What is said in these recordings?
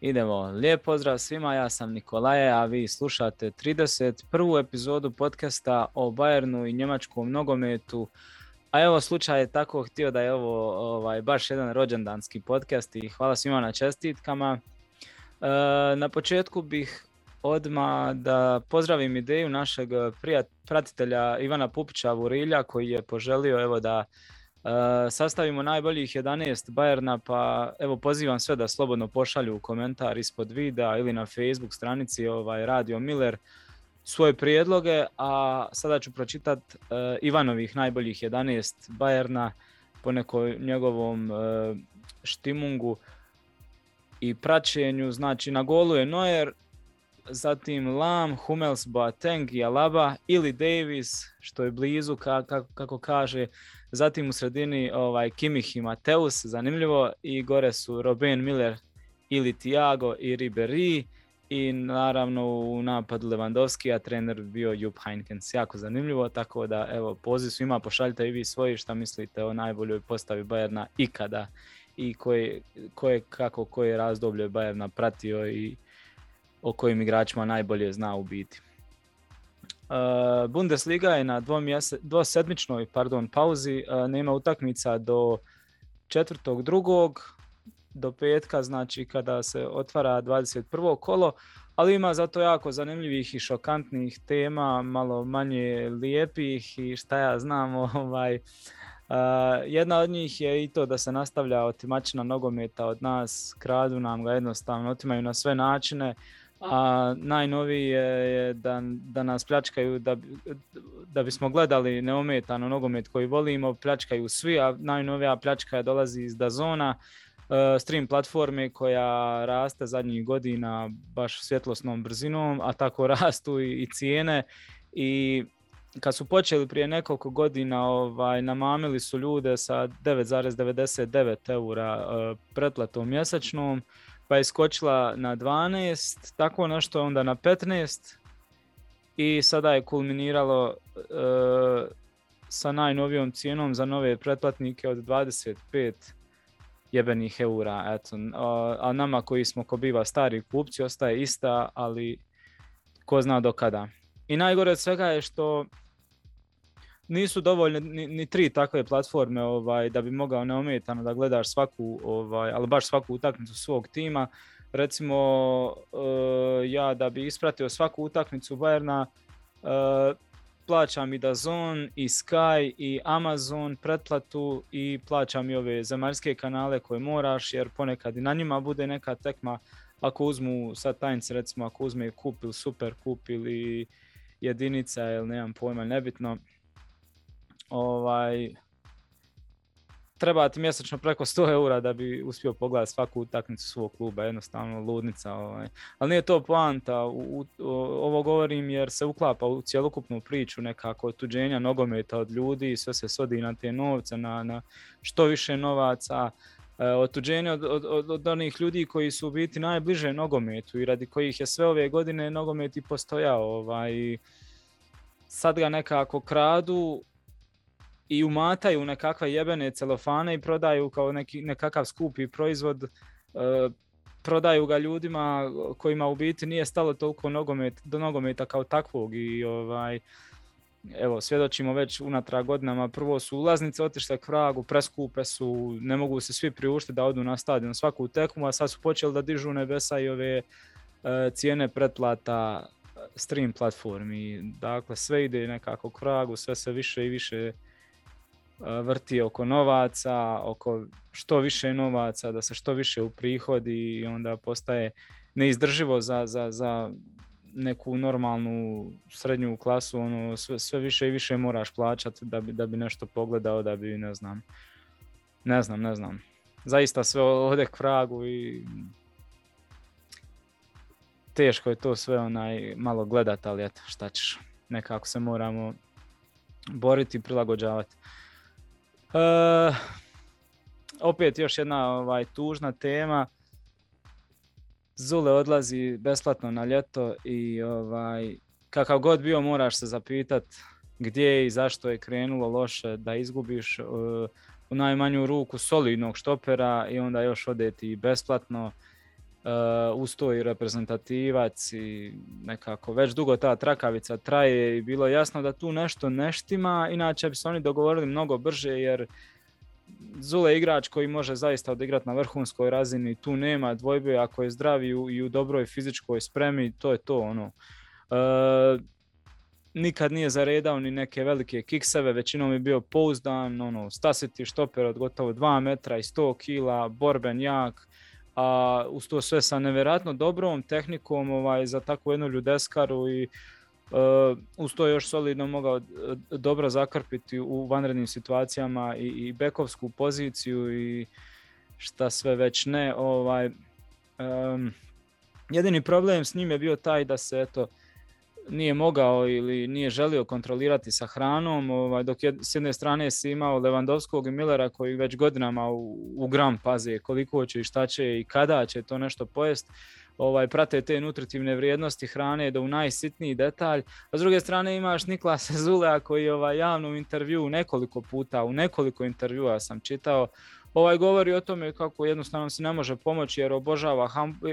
Idemo, lijep pozdrav svima, ja sam Nikolaje, a vi slušate 31. epizodu podcasta o Bayernu i njemačkom nogometu. A evo, slučaj je tako htio da je ovo ovaj, baš jedan rođendanski podcast i hvala svima na čestitkama. E, na početku bih odmah da pozdravim ideju našeg pratitelja Ivana Pupića Vurilja koji je poželio evo da sastavimo najboljih 11 Bajerna, pa evo pozivam sve da slobodno pošalju komentar ispod videa ili na Facebook stranici ovaj, Radio Miller svoje prijedloge, a sada ću pročitat uh, Ivanovih najboljih 11 Bajerna po nekom njegovom uh, štimungu i praćenju. Znači na golu je Neuer, zatim Lam, Hummels, Boateng i Alaba ili Davis, što je blizu kako kaže, Zatim u sredini ovaj, Kimih i Mateus, zanimljivo, i gore su Robin Miller ili Tiago i Ribery i naravno u napadu Lewandowski, a trener bio Jupp Heynckes. Jako zanimljivo, tako da evo poziv svima pošaljite i vi svoji šta mislite o najboljoj postavi Bajerna ikada i koje, koje, kako koje razdoblje Bajerna pratio i o kojim igračima najbolje zna u biti. Uh, Bundesliga je na dvosedmičnoj pardon, pauzi, uh, nema utakmica do četvrtog drugog, do petka, znači kada se otvara 21. kolo, ali ima zato jako zanimljivih i šokantnih tema, malo manje lijepih i šta ja znam, ovaj, uh, jedna od njih je i to da se nastavlja otimačina nogometa od nas, kradu nam ga jednostavno, otimaju na sve načine, a najnoviji je da, da nas pljačkaju da, da bismo gledali neometano nogomet koji volimo, pljačkaju svi, a najnovija pljačka dolazi iz Dazona, uh, stream platforme koja raste zadnjih godina baš svjetlosnom brzinom, a tako rastu i, i cijene. I kad su počeli prije nekoliko godina ovaj, namamili su ljude sa 9,99 eura uh, pretplatom mjesečnom, pa je skočila na 12, tako nešto onda na 15 i sada je kulminiralo e, sa najnovijom cijenom za nove pretplatnike od 25 jebenih eura. Eto, a, a nama koji smo ko biva stari kupci ostaje ista, ali ko zna do kada. I najgore od svega je što nisu dovoljne ni, ni tri takve platforme ovaj da bi mogao neometano da gledaš svaku ovaj ali baš svaku utakmicu svog tima. Recimo uh, ja da bi ispratio svaku utakmicu Bayerna uh, plaćam i Dazon i Sky i Amazon pretplatu i plaćam i ove zemaljske kanale koje moraš jer ponekad i na njima bude neka tekma. Ako uzmu sad tajnice recimo ako uzme kup ili super kup ili jedinica ili nemam pojma nebitno ovaj, treba ti mjesečno preko 100 eura da bi uspio pogledati svaku utakmicu svog kluba, jednostavno ludnica. Ovaj. Ali nije to poanta, u, u, ovo govorim jer se uklapa u cjelokupnu priču nekako otuđenja nogometa od ljudi, sve se svodi na te novce, na, na što više novaca, e, otuđenje od, od, od, od onih ljudi koji su u biti najbliže nogometu i radi kojih je sve ove godine nogomet i postojao. Ovaj, sad ga nekako kradu, i umataju nekakve jebene celofane i prodaju kao neki, nekakav skupi proizvod, e, prodaju ga ljudima kojima u biti nije stalo toliko nogomet, do nogometa kao takvog i ovaj, evo, svjedočimo već unatrag godinama, prvo su ulaznice otišle k vragu, preskupe su, ne mogu se svi priuštiti da odu na stadion svaku tekmu, a sad su počeli da dižu nebesa i ove e, cijene pretplata stream platformi. Dakle, sve ide nekako k vragu, sve se više i više vrti oko novaca, oko što više novaca, da se što više uprihodi i onda postaje neizdrživo za, za, za neku normalnu srednju klasu, ono, sve, sve više i više moraš plaćati da bi, da bi nešto pogledao, da bi, ne znam, ne znam, ne znam. Zaista sve ode k vragu i teško je to sve onaj malo gledat, ali eto, šta ćeš, nekako se moramo boriti i prilagođavati. Uh, opet još jedna ovaj tužna tema. Zule odlazi besplatno na ljeto i ovaj kakav god bio moraš se zapitat gdje i zašto je krenulo loše da izgubiš uh, u najmanju ruku solidnog štopera i onda još odeti besplatno uz to i reprezentativac i nekako već dugo ta trakavica traje i bilo je jasno da tu nešto ne štima, inače bi se oni dogovorili mnogo brže jer Zule je igrač koji može zaista odigrati na vrhunskoj razini, tu nema dvojbe, ako je zdrav i u, i u dobroj fizičkoj spremi, to je to ono. E, nikad nije zaredao ni neke velike kikseve, većinom je bio pouzdan, ono, stasiti štoper od gotovo 2 metra i 100 kila, borben jak, a uz to sve sa nevjerojatno dobrom tehnikom ovaj, za takvu jednu ljudeskaru i uh, uz to još solidno mogao e, dobro zakrpiti u vanrednim situacijama i, i bekovsku poziciju i šta sve već ne. Ovaj, um, jedini problem s njim je bio taj da se eto, nije mogao ili nije želio kontrolirati sa hranom, ovaj, dok je, s jedne strane si imao Levandovskog i Millera koji već godinama u, u gram paze koliko će i šta će i kada će to nešto pojest, ovaj, prate te nutritivne vrijednosti hrane do u najsitniji detalj, a s druge strane imaš Niklasa Zulea koji ovaj, javno u intervju nekoliko puta, u nekoliko intervjua sam čitao, ovaj govori o tome kako jednostavno se ne može pomoći jer obožava,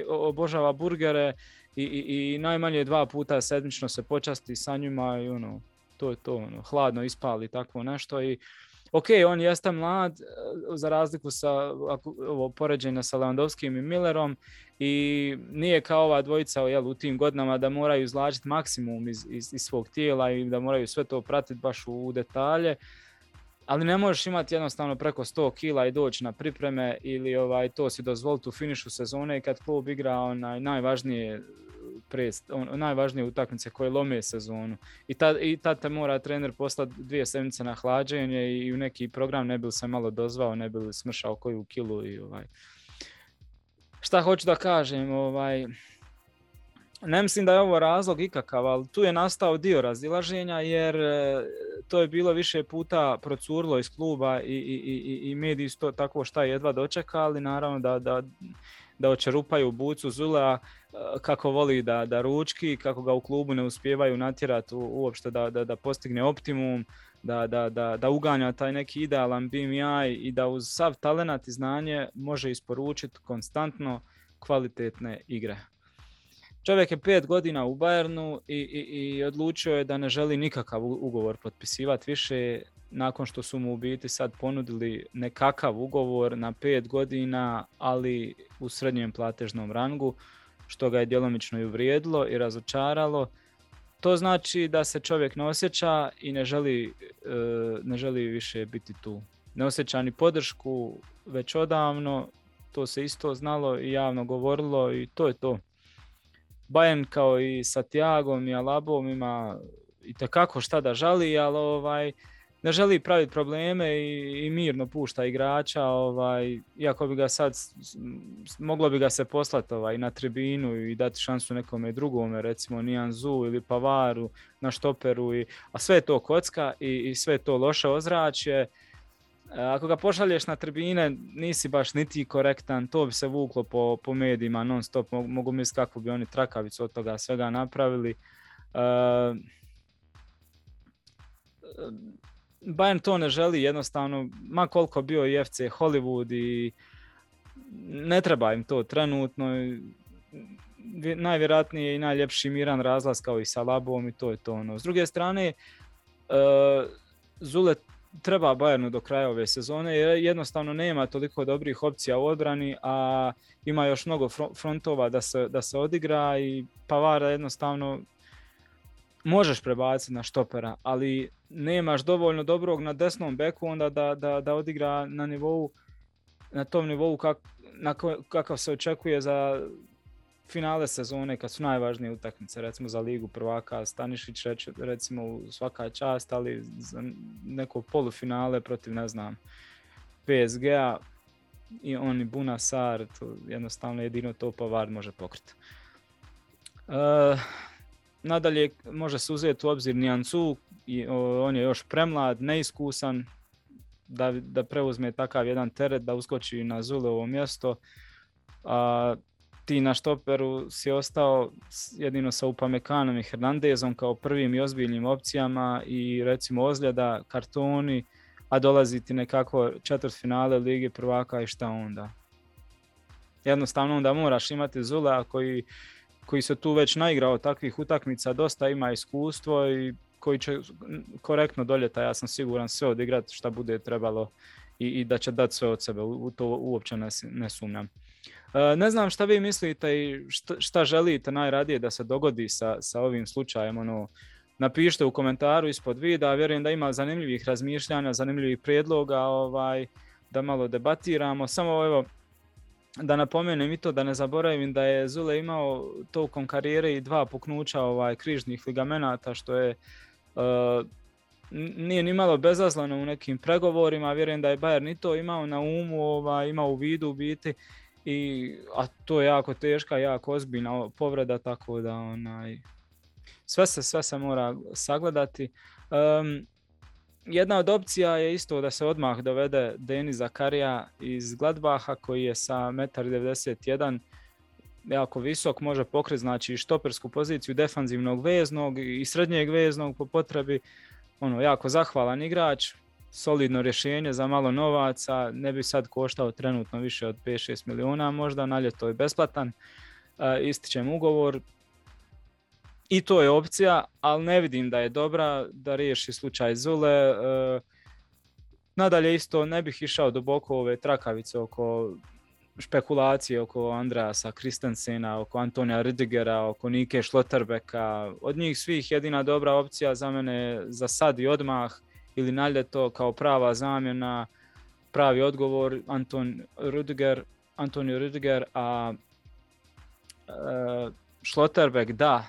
obožava burgere i, i, i najmanje dva puta sedmično se počasti sa njima i ono, to je to, ono, hladno ispali takvo nešto i ok, on jeste mlad, e, za razliku sa ovo poređenja sa Lewandowskim i Millerom i nije kao ova dvojica jel, u tim godinama da moraju izlačiti maksimum iz, iz, iz svog tijela i da moraju sve to pratiti baš u, detalje ali ne možeš imati jednostavno preko 100 kila i doći na pripreme ili ovaj to si dozvoliti u finišu sezone kad klub igra onaj najvažnije prest, on, najvažnije utakmice koje lome sezonu. I tad, I tad te mora trener poslati dvije sedmice na hlađenje i u neki program ne bi se malo dozvao, ne bi smršao koju kilu i ovaj. Šta hoću da kažem, ovaj, ne mislim da je ovo razlog ikakav, ali tu je nastao dio razilaženja jer e, to je bilo više puta procurlo iz kluba i, i, i, i mediji to tako šta jedva dočekali, naravno da, da, da očerupaju bucu Zula e, kako voli da, da ručki, kako ga u klubu ne uspijevaju natjerati uopšte da, da, da postigne optimum, da, da, da, da uganja taj neki idealan BMI i da uz sav talenat i znanje može isporučiti konstantno kvalitetne igre. Čovjek je pet godina u Bayernu i, i, i odlučio je da ne želi nikakav ugovor potpisivati više nakon što su mu u biti sad ponudili nekakav ugovor na pet godina, ali u srednjem platežnom rangu, što ga je djelomično i uvrijedilo i razočaralo. To znači da se čovjek ne osjeća i ne želi, e, ne želi više biti tu. Ne osjeća ni podršku već odavno, to se isto znalo i javno govorilo i to je to. Bayern kao i sa Tiagom i Alabom ima i takako šta da žali, ali ovaj, ne želi praviti probleme i, i mirno pušta igrača, ovaj, iako bi ga sad, moglo bi ga se poslati ovaj, na tribinu i dati šansu nekome drugome, recimo Nianzu ili Pavaru na štoperu, i, a sve je to kocka i, i sve to loše ozračje. Ako ga pošalješ na tribine, nisi baš niti korektan, to bi se vuklo po, po medijima non stop, mogu misliti kako bi oni trakavicu od toga svega napravili. Uh, Bayern to ne želi jednostavno, ma koliko bio i FC Hollywood i ne treba im to trenutno. Najvjerojatnije i najljepši miran razlaz kao i sa Labom i to je to. Ono. S druge strane, uh, Zule treba Bayernu do kraja ove sezone jer jednostavno nema toliko dobrih opcija u odbrani, a ima još mnogo frontova da se, da se odigra i Pavara jednostavno možeš prebaciti na štopera, ali nemaš dovoljno dobrog na desnom beku onda da, da, da odigra na nivou na tom nivou kak, na kakav se očekuje za finale sezone kad su najvažnije utakmice, recimo za ligu prvaka Stanišić reći, recimo svaka čast, ali za neko polufinale protiv ne znam PSG-a i oni Buna Sar, to jednostavno jedino to Pavard može pokriti. Uh, nadalje može se uzeti u obzir Nijancu, i, on je još premlad, neiskusan, da, da preuzme takav jedan teret, da uskoči na Zulovo mjesto. A, ti na štoperu si ostao jedino sa Upamekanom i Hernandezom kao prvim i ozbiljnim opcijama i recimo ozljeda, kartoni, a dolazi ti nekako četvrt finale Lige prvaka i šta onda? jednostavno onda moraš imati Zulea koji, koji se tu već naigrao takvih utakmica, dosta ima iskustvo i koji će korektno doljeta, ja sam siguran, sve odigrati šta bude trebalo i, i da će dati sve od sebe, u to uopće ne, ne sumnjam. E, ne znam šta vi mislite i šta, šta želite najradije da se dogodi sa, sa ovim slučajem, ono, napišite u komentaru ispod videa, vjerujem da ima zanimljivih razmišljanja, zanimljivih prijedloga, ovaj, da malo debatiramo. Samo evo, da napomenem i to da ne zaboravim da je Zule imao tokom karijere i dva puknuća ovaj, križnih ligamenata što je uh, nije ni malo bezazlano u nekim pregovorima, vjerujem da je Bayern i to imao na umu, ovaj, imao u vidu u biti, i, a to je jako teška, jako ozbiljna povreda, tako da onaj, sve se, sve se mora sagledati. Um, jedna od opcija je isto da se odmah dovede Deni Zakarija iz Gladbaha koji je sa 1,91 jako visok, može pokriti znači štopersku poziciju defanzivnog veznog i srednjeg veznog po potrebi. Ono, jako zahvalan igrač, solidno rješenje za malo novaca, ne bi sad koštao trenutno više od 5-6 milijuna možda, na ljeto je besplatan. E, ističem ugovor, i to je opcija, ali ne vidim da je dobra da riješi slučaj Zule. E, nadalje isto ne bih išao duboko ove trakavice oko špekulacije oko Andreasa Kristensena, oko Antonija Ridigera, oko Nike Šloterbeka. Od njih svih jedina dobra opcija za mene za sad i odmah ili na to kao prava zamjena, pravi odgovor Anton Rudiger, Antonio Rudiger, a e, da,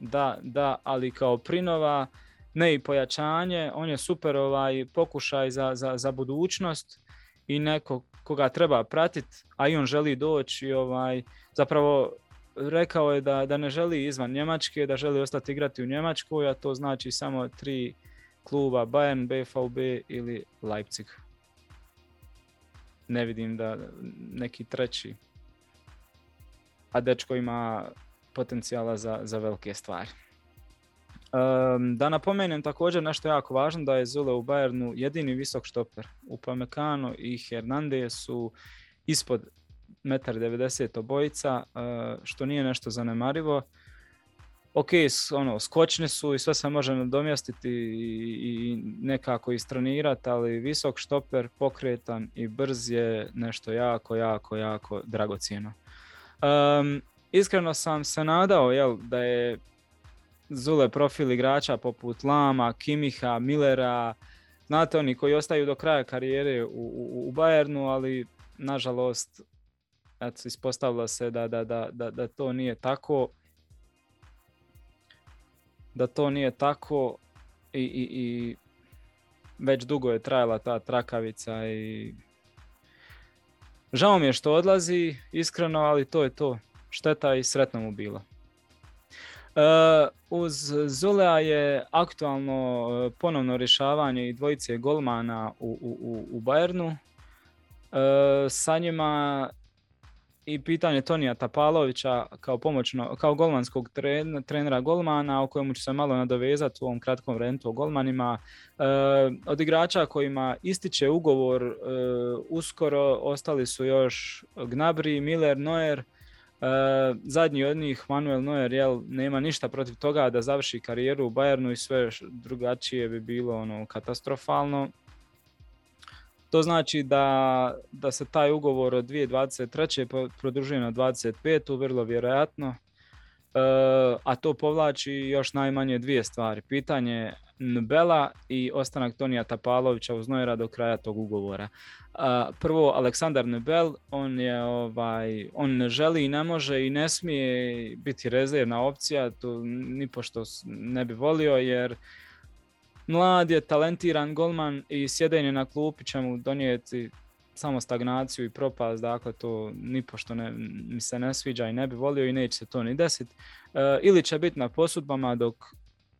da, da, ali kao prinova, ne i pojačanje, on je super ovaj pokušaj za, za, za budućnost i neko koga treba pratiti, a i on želi doći i ovaj, zapravo rekao je da, da ne želi izvan Njemačke, da želi ostati igrati u Njemačkoj, a to znači samo tri kluba Bayern, BVB ili Leipzig. Ne vidim da neki treći. A dečko ima potencijala za, za velike stvari. Um, da napomenem također nešto jako važno da je Zule u Bayernu jedini visok štoper. Upamecano i Hernandez su ispod 1,90 m obojica, uh, što nije nešto zanemarivo. Ok, ono, skočni su i sve se može nadomjestiti i, i nekako istrenirati, ali visok štoper, pokretan i brz je nešto jako, jako, jako dragocjeno. Um, iskreno sam se nadao jel, da je Zule profil igrača poput Lama, Kimiha, Millera, znate oni koji ostaju do kraja karijere u, u, u Bayernu, ali nažalost eto, ispostavilo se da, da, da, da, to nije tako. Da to nije tako i, i, i već dugo je trajala ta trakavica i žao mi je što odlazi, iskreno, ali to je to šteta i sretno mu bilo. Uh, uz Zulea je aktualno uh, ponovno rješavanje i dvojice golmana u, u, u Bayernu. Uh, sa njima i pitanje Tonija Tapalovića kao pomoćno, kao golmanskog trenera golmana o kojemu ću se malo nadovezati u ovom kratkom rentu o golmanima. od igrača kojima ističe ugovor uskoro ostali su još Gnabry, Miller, Neuer, E, zadnji od njih, Manuel Neuer, jel, nema ništa protiv toga da završi karijeru u Bayernu i sve drugačije bi bilo ono katastrofalno. To znači da, da se taj ugovor od 2023. produžuje na 25. vrlo vjerojatno. E, a to povlači još najmanje dvije stvari. Pitanje Nbela i ostanak Tonija Tapalovića uz Nojera do kraja tog ugovora. Prvo, Aleksandar Nebel, on je ovaj, on ne želi i ne može i ne smije biti rezervna opcija, to ni pošto ne bi volio jer mlad je, talentiran golman i sjedenje na klupi će mu donijeti samo stagnaciju i propast, dakle to ni pošto ne, mi se ne sviđa i ne bi volio i neće se to ni desiti. E, ili će biti na posudbama dok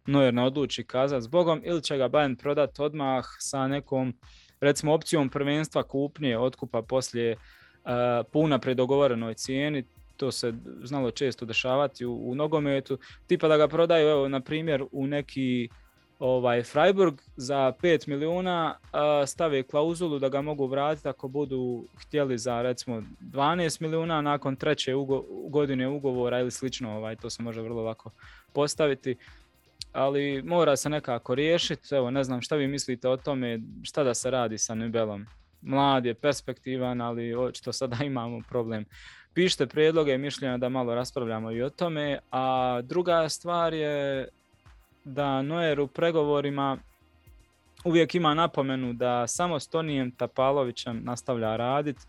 Neuer ne odluči kazati zbogom ili će ga Bayern prodati odmah sa nekom recimo opcijom prvenstva kupnje otkupa poslije uh, puna predogovorenoj cijeni, to se znalo često dešavati u, u nogometu, tipa da ga prodaju evo na primjer u neki ovaj Freiburg za 5 milijuna stave klauzulu da ga mogu vratiti ako budu htjeli za recimo 12 milijuna nakon treće godine ugovora ili slično, ovaj, to se može vrlo lako postaviti. Ali mora se nekako riješiti, evo ne znam šta vi mislite o tome, šta da se radi sa Nibelom. Mlad je, perspektivan, ali očito sada imamo problem. Pišite prijedloge i mišljenja da malo raspravljamo i o tome. A druga stvar je da Noer u pregovorima uvijek ima napomenu da samo s Tonijem Tapalovićem nastavlja raditi.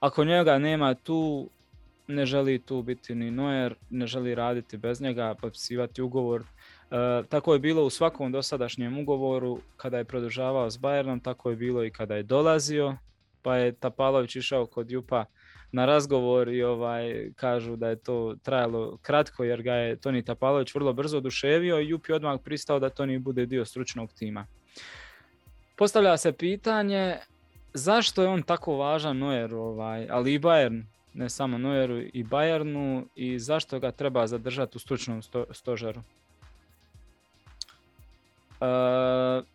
Ako njega nema tu, ne želi tu biti ni Noer, ne želi raditi bez njega, potpisivati ugovor. E, tako je bilo u svakom dosadašnjem ugovoru kada je produžavao s Bayernom, tako je bilo i kada je dolazio, pa je Tapalović išao kod Jupa na razgovor i ovaj, kažu da je to trajalo kratko jer ga je Toni Tapalović vrlo brzo oduševio i Jupi odmah pristao da Toni bude dio stručnog tima. Postavlja se pitanje zašto je on tako važan Noeru, ovaj, ali i Bayern, ne samo Noeru i Bayernu i zašto ga treba zadržati u stručnom stožeru. Uh,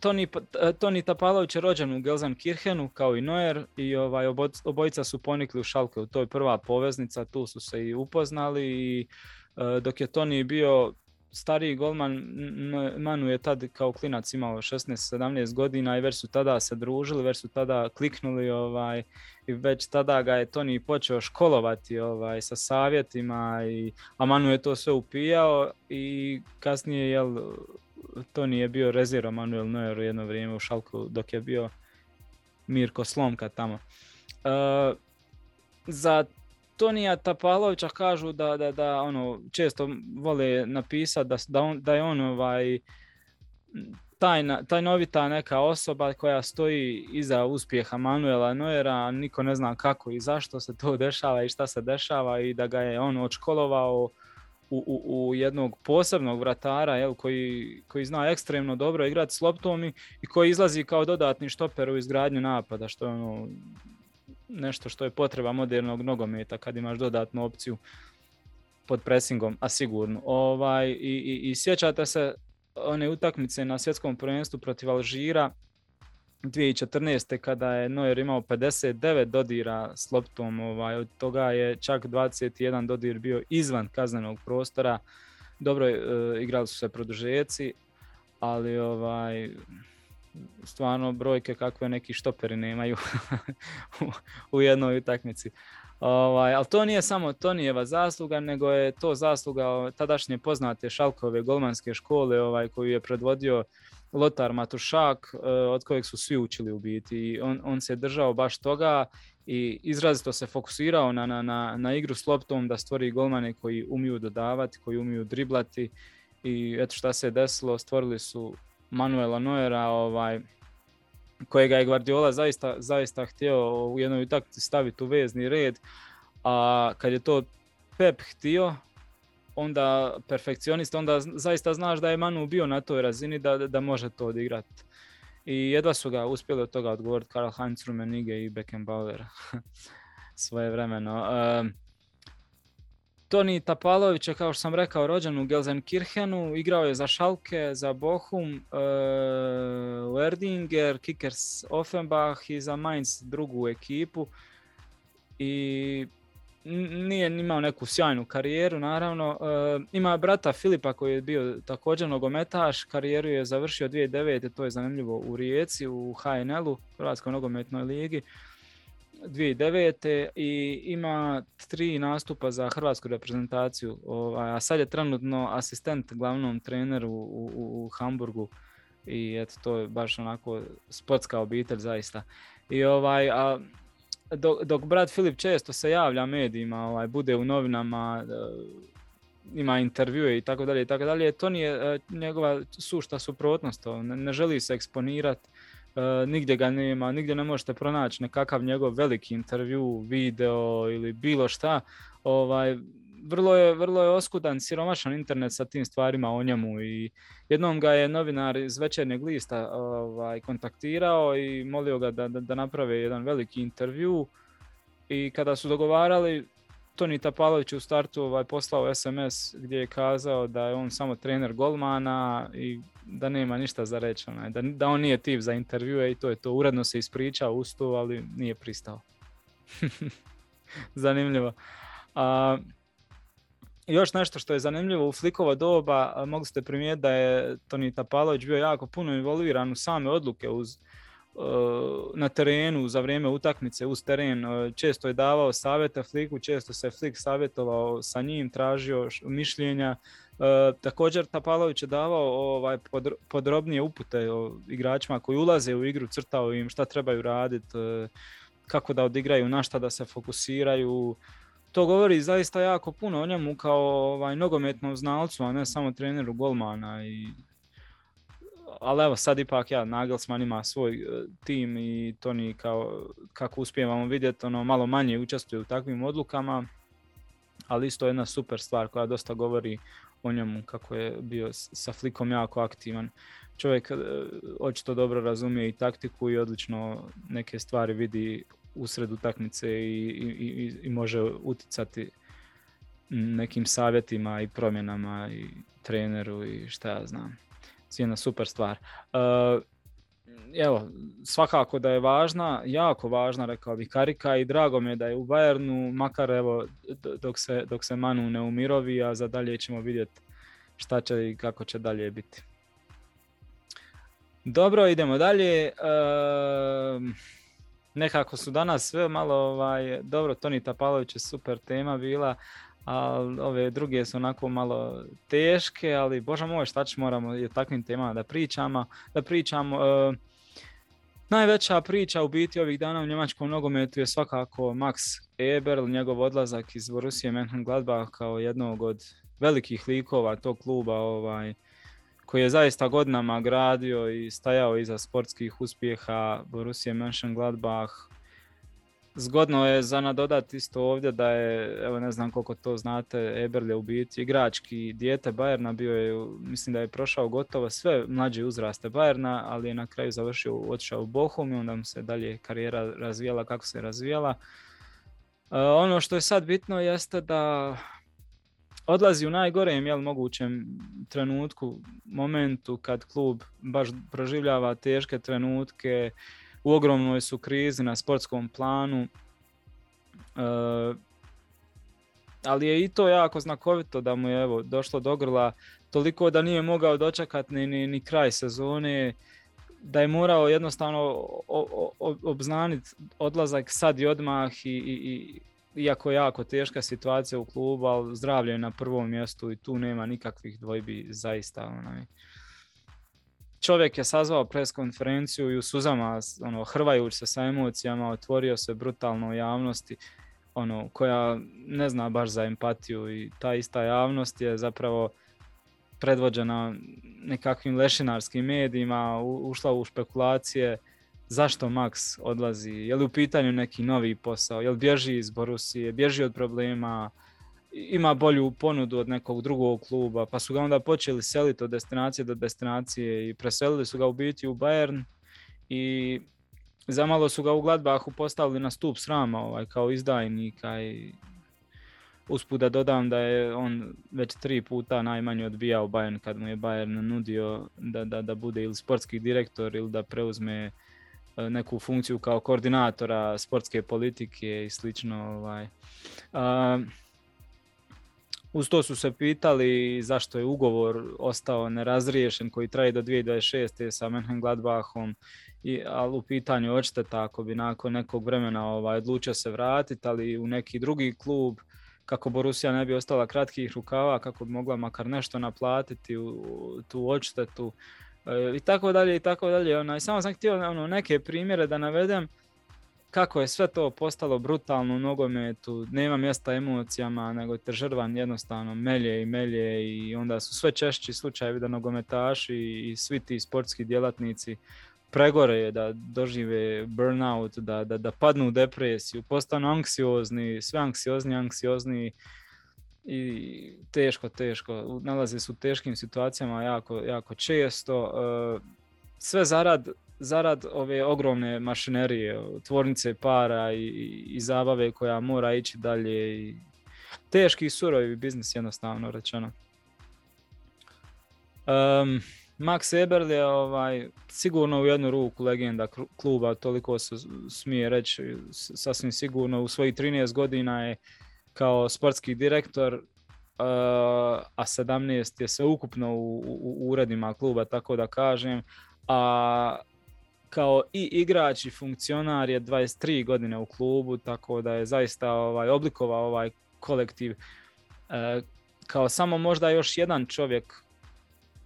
Toni, e, Toni Tapalović je rođen u Gelsenkirchenu kao i Neuer i ovaj, obojica su ponikli u Šalke. To je prva poveznica, tu su se i upoznali i e, dok je Toni bio stariji golman, Manu je tad kao klinac imao 16-17 godina i već su tada se družili, već su tada kliknuli ovaj, i već tada ga je Toni počeo školovati ovaj, sa savjetima, i, a Manu je to sve upijao i kasnije jel, Toni je bio rezerva Manuel Neuer jedno vrijeme u Šalku dok je bio Mirko Slomka tamo. Uh, za Tonija Tapalovića kažu da, da, da ono, često vole napisati da, da, da je on ovaj, tajna, tajnovita neka osoba koja stoji iza uspjeha Manuela Neuera, niko ne zna kako i zašto se to dešava i šta se dešava i da ga je on odškolovao u, u, u jednog posebnog vratara jel, koji, koji zna ekstremno dobro igrati s loptom i, i koji izlazi kao dodatni štoper u izgradnju napada, što je ono nešto što je potreba modernog nogometa kad imaš dodatnu opciju pod presingom, a sigurno. Ovaj, i, i, I sjećate se one utakmice na svjetskom prvenstvu protiv Alžira 2014. kada je Neuer imao 59 dodira s loptom, ovaj, od toga je čak 21 dodir bio izvan kaznenog prostora. Dobro, e, igrali su se produžeci, ali ovaj, stvarno brojke kakve neki štoperi nemaju u, jednoj utakmici. Ovaj, ali to nije samo Tonijeva zasluga, nego je to zasluga tadašnje poznate Šalkove golmanske škole ovaj, koju je predvodio Lotar Matušak, e, od kojeg su svi učili u biti. On, on se držao baš toga i izrazito se fokusirao na, na, na, na igru s loptom da stvori golmane koji umiju dodavati, koji umiju driblati i eto šta se desilo, stvorili su Manuela Noera, ovaj, kojega je Guardiola zaista, zaista htio u jednoj utakmici staviti u vezni red, a kad je to Pep htio, onda perfekcionist, onda zaista znaš da je Manu bio na toj razini da, da može to odigrati. I jedva su ga uspjeli od toga odgovoriti Karl Heinz Rummenigge i Beckenbauer svoje vremeno. Uh, Toni Tapalović je, kao što sam rekao, rođen u Gelsenkirchenu, igrao je za Schalke, za Bochum, uh, Erdinger, Kickers Offenbach i za Mainz drugu ekipu. I nije imao neku sjajnu karijeru, naravno. E, ima brata Filipa koji je bio također nogometaš, karijeru je završio 2009. To je zanimljivo u Rijeci, u HNL-u, Hrvatskoj nogometnoj ligi. 2009. i ima tri nastupa za hrvatsku reprezentaciju, ovaj, a sad je trenutno asistent glavnom treneru u, u, u Hamburgu i eto to je baš onako sportska obitelj zaista. I ovaj, a dok, dok brat Filip često se javlja medijima, ovaj, bude u novinama, e, ima intervjue i tako dalje i tako dalje, to nije e, njegova sušta suprotnost, ne, ne želi se eksponirati, nigdje ga nema, nigdje ne možete pronaći nekakav njegov veliki intervju, video ili bilo šta, ovaj, vrlo je, vrlo je oskudan, siromašan internet sa tim stvarima o njemu i jednom ga je novinar iz večernjeg lista ovaj, kontaktirao i molio ga da, da, da naprave jedan veliki intervju. I kada su dogovarali Toni Tapalović u startu ovaj, poslao SMS gdje je kazao da je on samo trener golmana i da nema ništa za reći, onaj, da, da on nije tip za intervjue i to je to. Uredno se ispričao uz ali nije pristao. Zanimljivo. A, još nešto što je zanimljivo u Flikova doba, mogli ste primijetiti da je Toni Tapalović bio jako puno involviran u same odluke uz na terenu za vrijeme utakmice uz teren. Često je davao savjeta Fliku, često se Flik savjetovao sa njim, tražio mišljenja. Također Tapalović je davao ovaj, podrobnije upute o igračima koji ulaze u igru, crtao im šta trebaju raditi, kako da odigraju, na šta da se fokusiraju. To govori zaista jako puno o njemu kao ovaj, nogometnom znalcu, a ne samo treneru golmana i ali evo sad ipak ja, Nagelsmann ima svoj e, tim i to ni kao, kako uspijevamo vidjeti, ono malo manje učestvuje u takvim odlukama, ali isto jedna super stvar koja dosta govori o njemu kako je bio sa flikom jako aktivan. Čovjek e, očito dobro razumije i taktiku i odlično neke stvari vidi usred utakmice i, i, i može utjecati nekim savjetima i promjenama i treneru i šta ja znam jedna super stvar. Uh, evo, svakako da je važna, jako važna, rekao bih, karika i drago mi je da je u Bayernu, makar evo, dok se, dok se Manu ne umirovi, a za dalje ćemo vidjeti šta će i kako će dalje biti. Dobro, idemo dalje. Uh, nekako su danas sve malo, ovaj, dobro, Toni Tapalović je super tema bila, a ove druge su onako malo teške, ali bože moj šta će moramo o takvim temama da pričamo. Da pričamo e, najveća priča u biti ovih dana u njemačkom nogometu je svakako Max Eberl, njegov odlazak iz Borussia Mönchengladbach kao jednog od velikih likova tog kluba ovaj, koji je zaista godinama gradio i stajao iza sportskih uspjeha Borussia Mönchengladbach, Zgodno je za nadodati isto ovdje da je, evo ne znam koliko to znate, Eberl je u biti igrački dijete Bajerna, bio je, mislim da je prošao gotovo sve mlađe uzraste Bajerna, ali je na kraju završio, otišao u Bohum i onda mu se dalje karijera razvijala kako se razvijala. E, ono što je sad bitno jeste da odlazi u najgorem jel, mogućem trenutku, momentu kad klub baš proživljava teške trenutke, u ogromnoj su krizi na sportskom planu. E, ali je i to jako znakovito da mu je evo, došlo do grla toliko da nije mogao dočekati ni, ni, ni kraj sezone, da je morao jednostavno obznaniti odlazak sad i odmah i, i, iako jako teška situacija u klubu, ali zdravlje je na prvom mjestu i tu nema nikakvih dvojbi zaista. Onaj čovjek je sazvao pres konferenciju i u suzama, ono, hrvajući se sa emocijama, otvorio se brutalno javnosti, ono, koja ne zna baš za empatiju i ta ista javnost je zapravo predvođena nekakvim lešinarskim medijima, ušla u špekulacije zašto Max odlazi, je li u pitanju neki novi posao, je li bježi iz Borusije, bježi od problema, ima bolju ponudu od nekog drugog kluba, pa su ga onda počeli seliti od destinacije do destinacije i preselili su ga u biti u Bayern i zamalo su ga u Gladbachu postavili na stup srama ovaj, kao izdajnika i usput da dodam da je on već tri puta najmanje odbijao Bayern kad mu je Bayern nudio da, da, da bude ili sportski direktor ili da preuzme e, neku funkciju kao koordinatora sportske politike i slično. Ovaj. Uz to su se pitali zašto je ugovor ostao nerazriješen koji traje do 2026. sa Mönchengladbachom, i, ali u pitanju odšteta ako bi nakon nekog vremena ovaj, odlučio se vratiti, ali u neki drugi klub, kako Borussia ne bi ostala kratkih rukava, kako bi mogla makar nešto naplatiti u, tu odštetu e, i tako dalje i tako dalje. Samo sam htio ono, neke primjere da navedem kako je sve to postalo brutalno u nogometu, nema mjesta emocijama, nego te žrvan jednostavno melje i melje i onda su sve češći slučajevi da nogometaši i svi ti sportski djelatnici pregore da dožive burnout, da, da, da padnu u depresiju, postanu anksiozni, sve anksiozni, anksiozni i teško, teško, nalaze se u teškim situacijama jako, jako često. E, sve zarad zarad ove ogromne mašinerije, tvornice para i, i zabave koja mora ići dalje i teški surovi biznis jednostavno rečeno. Um, Max Eberl je ovaj, sigurno u jednu ruku legenda kluba, toliko se smije reći, sasvim sigurno u svojih 13 godina je kao sportski direktor, uh, a 17 je sve ukupno u, uredima kluba, tako da kažem, a kao i igrač i funkcionar je 23 godine u klubu, tako da je zaista ovaj, oblikovao ovaj kolektiv uh, kao samo možda još jedan čovjek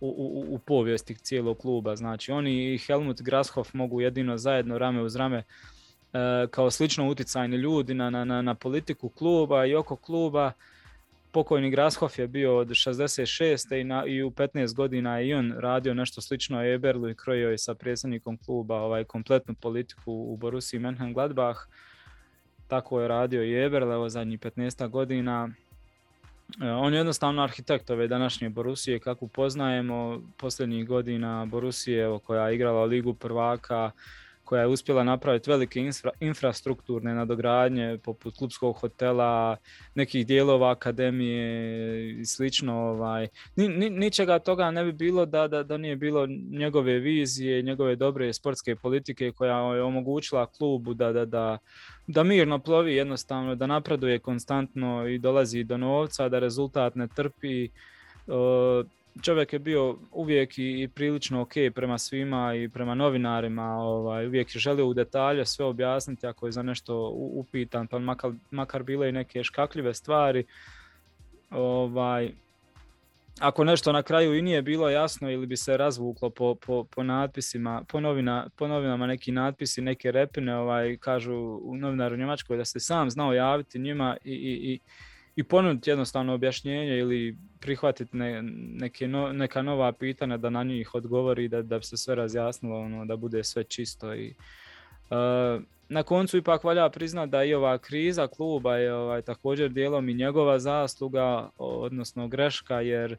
u, u, u povijesti cijelog kluba. Znači oni i Helmut Grashoff mogu jedino zajedno rame uz rame e, kao slično utjecajni ljudi na, na, na politiku kluba i oko kluba. Pokojni Grashoff je bio od 66. i, na, i u 15 godina i on radio nešto slično Eberlu i krojio je sa predsjednikom kluba ovaj, kompletnu politiku u Borussiji Mönchengladbach. Tako je radio i Eberl, evo zadnjih 15 godina E, on je jednostavno arhitekt ove današnje Borusije kako poznajemo posljednjih godina Borusije koja je igrala Ligu prvaka, koja je uspjela napraviti velike infrastrukturne nadogradnje poput klubskog hotela, nekih dijelova akademije i slično. Ovaj. Ni, ni, ničega toga ne bi bilo da, da, da nije bilo njegove vizije, njegove dobre sportske politike koja je omogućila klubu da, da, da, da mirno plovi jednostavno, da napreduje konstantno i dolazi do novca, da rezultat ne trpi čovjek je bio uvijek i, prilično ok prema svima i prema novinarima, ovaj, uvijek je želio u detalje sve objasniti ako je za nešto upitan, pa makar, makar bile i neke škakljive stvari. Ovaj, ako nešto na kraju i nije bilo jasno ili bi se razvuklo po, po, po natpisima, po, novina, po novinama neki natpisi, neke repine, ovaj, kažu u novinaru Njemačkoj da se sam znao javiti njima i, i, i i ponuditi jednostavno objašnjenje ili prihvatiti ne, neke neka nova pitanja da na njih odgovori da, da bi se sve razjasnilo, ono, da bude sve čisto. I, uh, na koncu ipak valja priznati da i ova kriza kluba je ovaj, također dijelom i njegova zasluga, odnosno greška, jer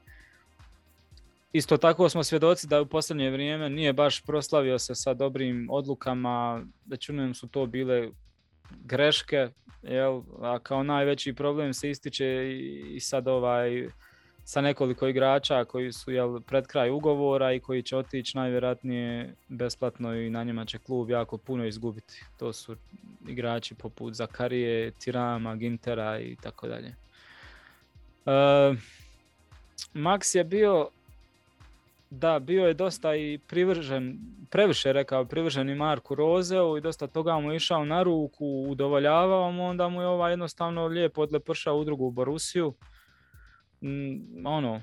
isto tako smo svjedoci da u posljednje vrijeme nije baš proslavio se sa dobrim odlukama, većinom su to bile greške, jel, a kao najveći problem se ističe i sad ovaj sa nekoliko igrača koji su jel, pred kraj ugovora i koji će otići najvjerojatnije besplatno i na njima će klub jako puno izgubiti. To su igrači poput Zakarije, Tirama, Gintera i tako dalje. E, Max je bio da, bio je dosta i privržen, previše rekao, privržen i Marku Rozeu i dosta toga mu išao na ruku, udovoljavao mu, onda mu je ovaj jednostavno lijepo odlepršao u drugu Borusiju. Mm, ono,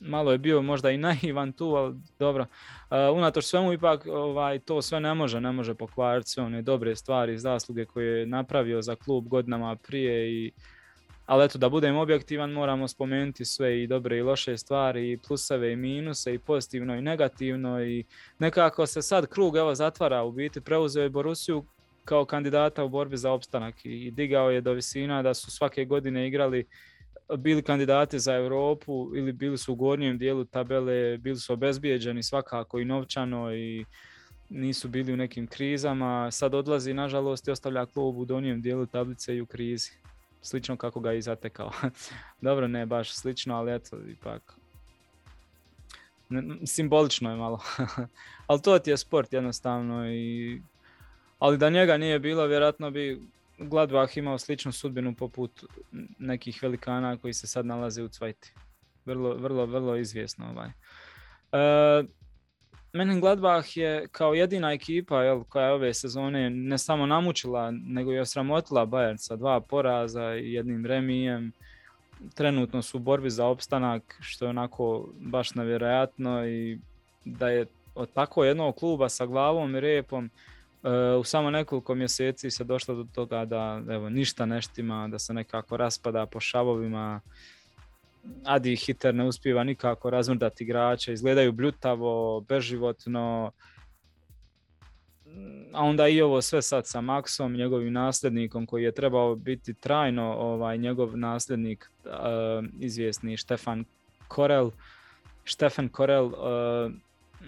malo je bio možda i naivan tu, ali dobro. Uh, unatoč svemu ipak ovaj, to sve ne može, ne može pokvariti sve one dobre stvari, zasluge koje je napravio za klub godinama prije i ali eto, da budem objektivan, moramo spomenuti sve i dobre i loše stvari, i pluseve i minuse, i pozitivno i negativno. I nekako se sad krug evo zatvara, u biti preuzeo je Borusiju kao kandidata u borbi za opstanak i digao je do visina da su svake godine igrali bili kandidati za Europu ili bili su u gornjem dijelu tabele, bili su obezbijeđeni svakako i novčano i nisu bili u nekim krizama. Sad odlazi, nažalost, i ostavlja klub u donjem dijelu tablice i u krizi slično kako ga i zatekao. Dobro, ne baš slično, ali eto, ipak simbolično je malo. ali to ti je sport jednostavno i ali da njega nije bilo, vjerojatno bi Gladbach imao sličnu sudbinu poput nekih velikana koji se sad nalaze u Cvajti. Vrlo, vrlo, vrlo izvjesno ovaj. E, Gladbach je kao jedina ekipa jel, koja je ove sezone ne samo namučila, nego i osramotila Bayern sa dva poraza i jednim remijem. Trenutno su u borbi za opstanak, što je onako baš nevjerojatno i da je od tako jednog kluba sa glavom i repom e, u samo nekoliko mjeseci se došlo do toga da evo, ništa neštima, da se nekako raspada po šavovima, Adi Hiter ne uspiva nikako razmrdati igrače, izgledaju bljutavo, beživotno, a onda i ovo sve sad sa Maxom, njegovim nasljednikom koji je trebao biti trajno ovaj njegov nasljednik uh, izvjesni Štefan Korel. Štefan Korel, uh,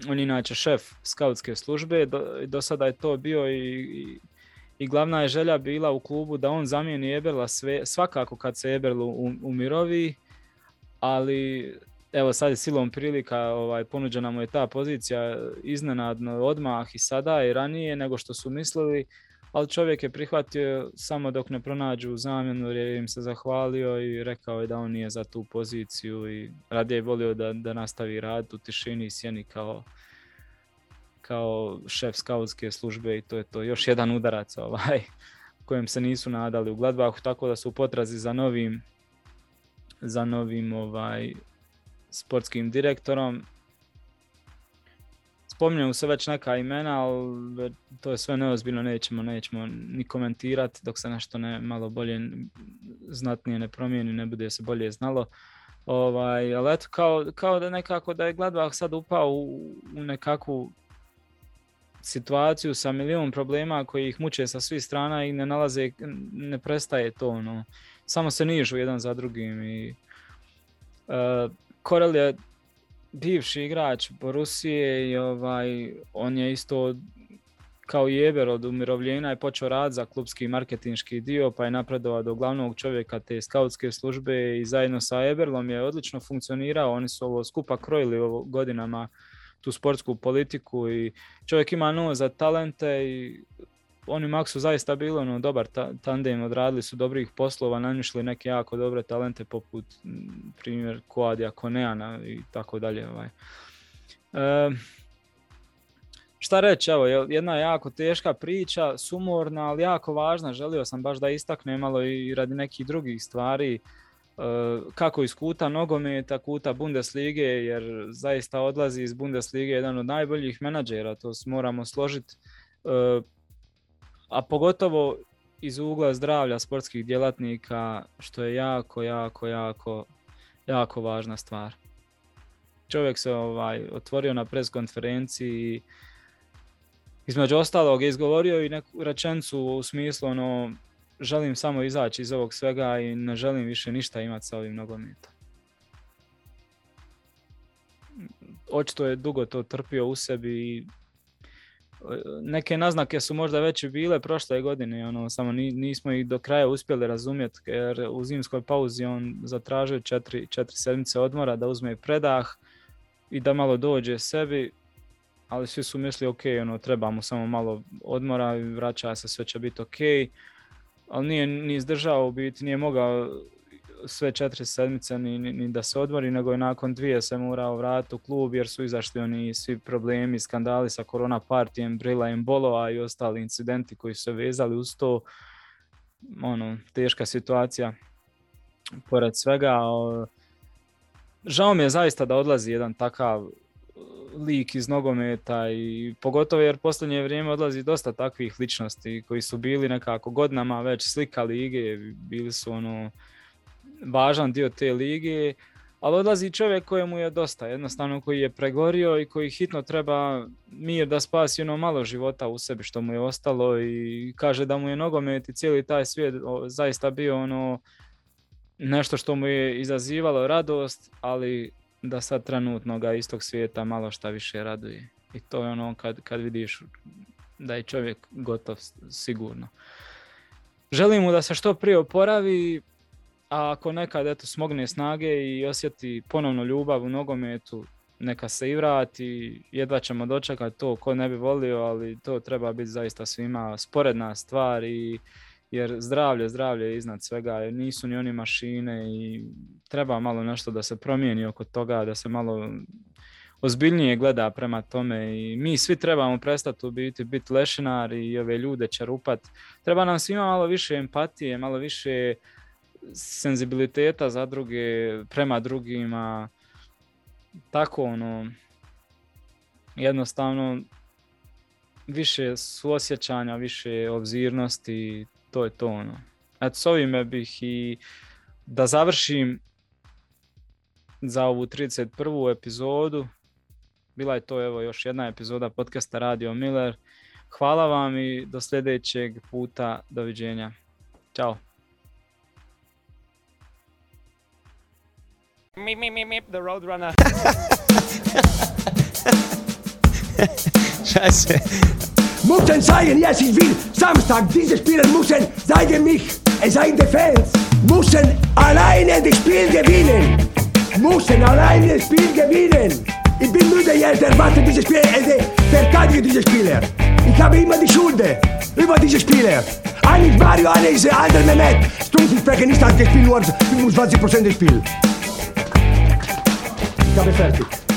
on je inače šef skautske službe, do, do sada je to bio i, i i glavna je želja bila u klubu da on zamijeni Eberla sve, svakako kad se Eberl umirovi, ali evo sad je silom prilika ovaj, ponuđena mu je ta pozicija iznenadno odmah i sada i ranije nego što su mislili, ali čovjek je prihvatio samo dok ne pronađu zamjenu jer je im se zahvalio i rekao je da on nije za tu poziciju i radije je volio da, da nastavi rad u tišini i sjeni kao, kao šef skautske službe i to je to. Još jedan udarac ovaj, kojem se nisu nadali u Gladbachu, tako da su u potrazi za novim za novim ovaj, sportskim direktorom. Spominju se već neka imena, ali to je sve neozbiljno, nećemo, nećemo ni komentirati dok se nešto ne malo bolje, znatnije ne promijeni, ne bude se bolje znalo. Ovaj, ali eto, kao, kao da nekako da je Gladbach sad upao u, u nekakvu situaciju sa milijun problema koji ih muče sa svih strana i ne nalaze, ne prestaje to, ono, samo se nižu jedan za drugim i uh, Korel je bivši igrač Borusije i ovaj, on je isto kao Jeber od umirovljenja je počeo rad za klubski marketinški dio pa je napredovao do glavnog čovjeka te skautske službe i zajedno sa Eberlom je odlično funkcionirao. Oni su ovo skupa krojili ovo godinama tu sportsku politiku i čovjek ima nuo za talente i oni Max su zaista bili ono, dobar ta, tandem, odradili su dobrih poslova, nanišli neke jako dobre talente poput primjer Koadija Koneana i tako dalje. Ovaj. E, šta reći, evo, jedna jako teška priča, sumorna, ali jako važna, želio sam baš da istaknem malo i radi nekih drugih stvari, kako iz kuta nogometa, kuta Bundeslige, jer zaista odlazi iz Bundeslige jedan od najboljih menadžera, to moramo složiti a pogotovo iz ugla zdravlja sportskih djelatnika, što je jako, jako, jako, jako važna stvar. Čovjek se ovaj, otvorio na pres konferenciji između ostalog je izgovorio i neku rečencu u smislu ono, želim samo izaći iz ovog svega i ne želim više ništa imati sa ovim nogometom. Očito je dugo to trpio u sebi i neke naznake su možda već bile prošle godine, ono, samo nismo ih do kraja uspjeli razumjeti jer u zimskoj pauzi on zatražio četiri, četiri sedmice odmora da uzme predah i da malo dođe sebi, ali svi su mislili ok, ono, trebamo samo malo odmora i vraća se, sve će biti ok, ali nije ni izdržao u biti, nije mogao sve četiri sedmice ni, ni, da se odmori, nego je nakon dvije se morao vratiti u klub jer su izašli oni svi problemi, skandali sa korona partijem, Brila im bolova i ostali incidenti koji su se vezali uz to. Ono, teška situacija pored svega. Žao mi je zaista da odlazi jedan takav lik iz nogometa i pogotovo jer posljednje vrijeme odlazi dosta takvih ličnosti koji su bili nekako godinama već slika lige, bili su ono važan dio te lige, ali odlazi čovjek kojemu je dosta, jednostavno koji je pregorio i koji hitno treba mir da spasi ono malo života u sebi što mu je ostalo i kaže da mu je nogomet i cijeli taj svijet zaista bio ono nešto što mu je izazivalo radost, ali da sad trenutno ga iz tog svijeta malo šta više raduje. I to je ono kad, kad vidiš da je čovjek gotov sigurno. Želim mu da se što prije oporavi, a ako nekad eto, smogne snage i osjeti ponovno ljubav u nogometu, neka se i vrati, jedva ćemo dočekati to ko ne bi volio, ali to treba biti zaista svima sporedna stvar i jer zdravlje, zdravlje je iznad svega, nisu ni oni mašine i treba malo nešto da se promijeni oko toga, da se malo ozbiljnije gleda prema tome i mi svi trebamo prestati biti biti lešinari i ove ljude čerupat. Treba nam svima malo više empatije, malo više senzibiliteta za druge, prema drugima, tako ono, jednostavno više suosjećanja, više obzirnosti, to je to ono. Eto, s ovime bih i da završim za ovu 31. epizodu. Bila je to evo još jedna epizoda podcasta Radio Miller. Hvala vam i do sljedećeg puta. Doviđenja. Ćao. Meep, meep, meep, meep, the Roadrunner. Scheiße. müssen zeigen, yes, ich will. Samstag, diese Spieler müssen zeigen mich. Es seien die Fans, müssen alleine das Spiel gewinnen. Müssen alleine das Spiel gewinnen. Ich bin müde jetzt, erwarte diese Spieler, äh, verteidige diese Spieler. Ich habe immer die Schuld über diese Spieler. Einer ist Mario, einer ist der andere Mehmet. Stunzen sprechen nicht, hat gespielt nur 25% des Spiels. Cabe certo.